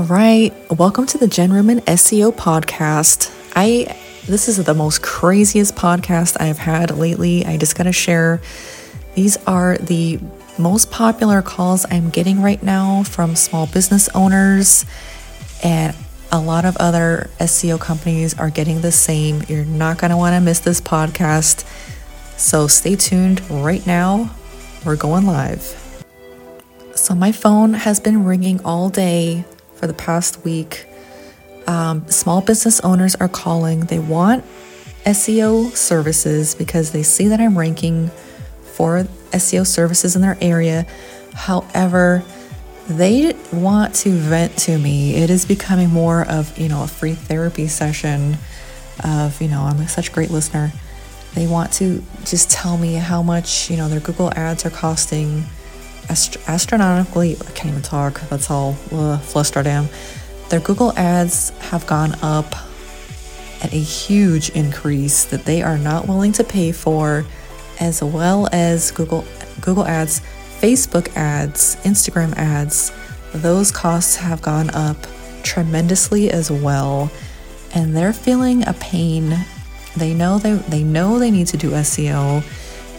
All right, welcome to the Jen Ruhman SEO podcast. I this is the most craziest podcast I've had lately. I just got to share these are the most popular calls I'm getting right now from small business owners and a lot of other SEO companies are getting the same. You're not going to want to miss this podcast. So stay tuned right now. We're going live. So my phone has been ringing all day for the past week. Um, small business owners are calling. They want SEO services because they see that I'm ranking for SEO services in their area. However, they want to vent to me. It is becoming more of, you know, a free therapy session of, you know, I'm such a great listener. They want to just tell me how much, you know, their Google ads are costing ast- astronomically. I can't even talk. That's how uh, flustered I am. Their Google ads have gone up at a huge increase that they are not willing to pay for, as well as Google Google ads, Facebook ads, Instagram ads. Those costs have gone up tremendously as well, and they're feeling a pain. They know they they know they need to do SEO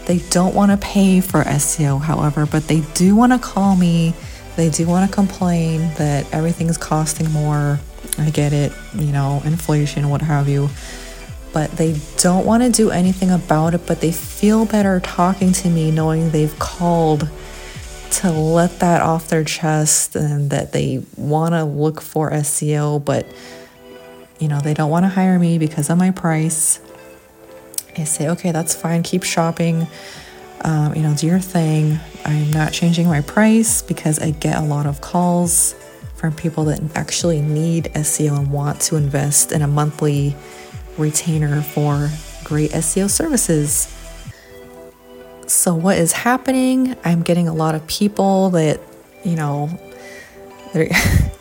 they don't want to pay for SEO, however, but they do want to call me. They do want to complain that everything's costing more. I get it, you know, inflation, what have you. But they don't want to do anything about it, but they feel better talking to me knowing they've called to let that off their chest and that they want to look for SEO, but you know, they don't want to hire me because of my price. I say, okay, that's fine, keep shopping. Um, you know, do your thing. I'm not changing my price because I get a lot of calls from people that actually need SEO and want to invest in a monthly retainer for great SEO services. So, what is happening? I'm getting a lot of people that, you know,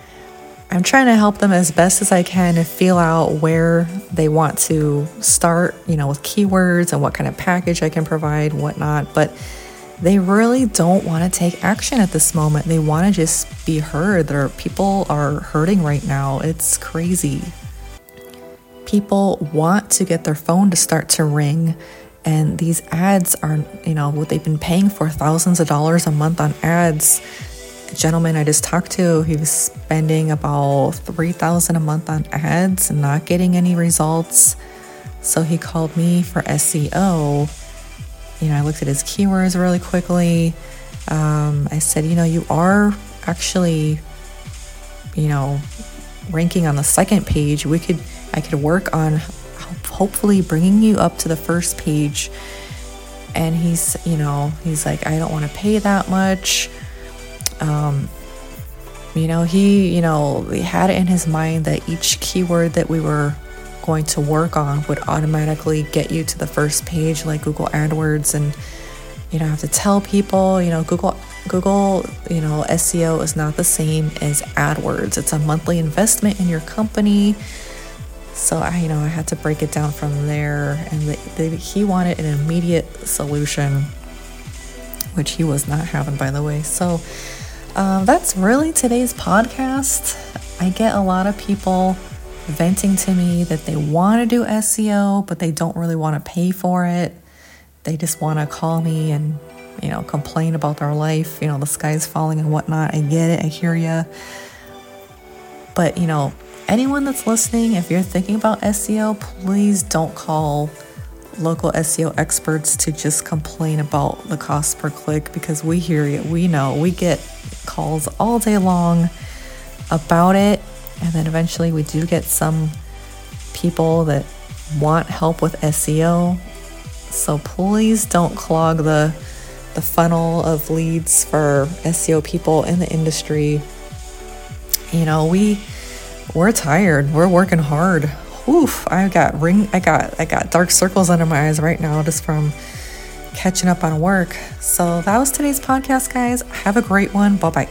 I'm trying to help them as best as I can to feel out where they want to start, you know, with keywords and what kind of package I can provide, whatnot. But they really don't want to take action at this moment. They want to just be heard. Their people are hurting right now. It's crazy. People want to get their phone to start to ring. And these ads are, you know, what they've been paying for thousands of dollars a month on ads gentleman I just talked to, he was spending about 3000 a month on ads and not getting any results. So he called me for SEO. You know, I looked at his keywords really quickly. Um, I said, you know, you are actually, you know, ranking on the second page. We could, I could work on hopefully bringing you up to the first page. And he's, you know, he's like, I don't want to pay that much um, you know, he, you know, had it in his mind that each keyword that we were going to work on would automatically get you to the first page, like Google AdWords, and you don't have to tell people. You know, Google, Google, you know, SEO is not the same as AdWords. It's a monthly investment in your company. So I, you know, I had to break it down from there, and the, the, he wanted an immediate solution, which he was not having, by the way. So um, that's really today's podcast. I get a lot of people venting to me that they want to do SEO, but they don't really want to pay for it. They just want to call me and, you know, complain about their life. You know, the sky's falling and whatnot. I get it. I hear you. But, you know, anyone that's listening, if you're thinking about SEO, please don't call local SEO experts to just complain about the cost per click because we hear it, we know, we get calls all day long about it. And then eventually we do get some people that want help with SEO. So please don't clog the the funnel of leads for SEO people in the industry. You know, we we're tired. We're working hard oof, I got ring I got I got dark circles under my eyes right now just from catching up on work. So that was today's podcast, guys. Have a great one. Bye bye.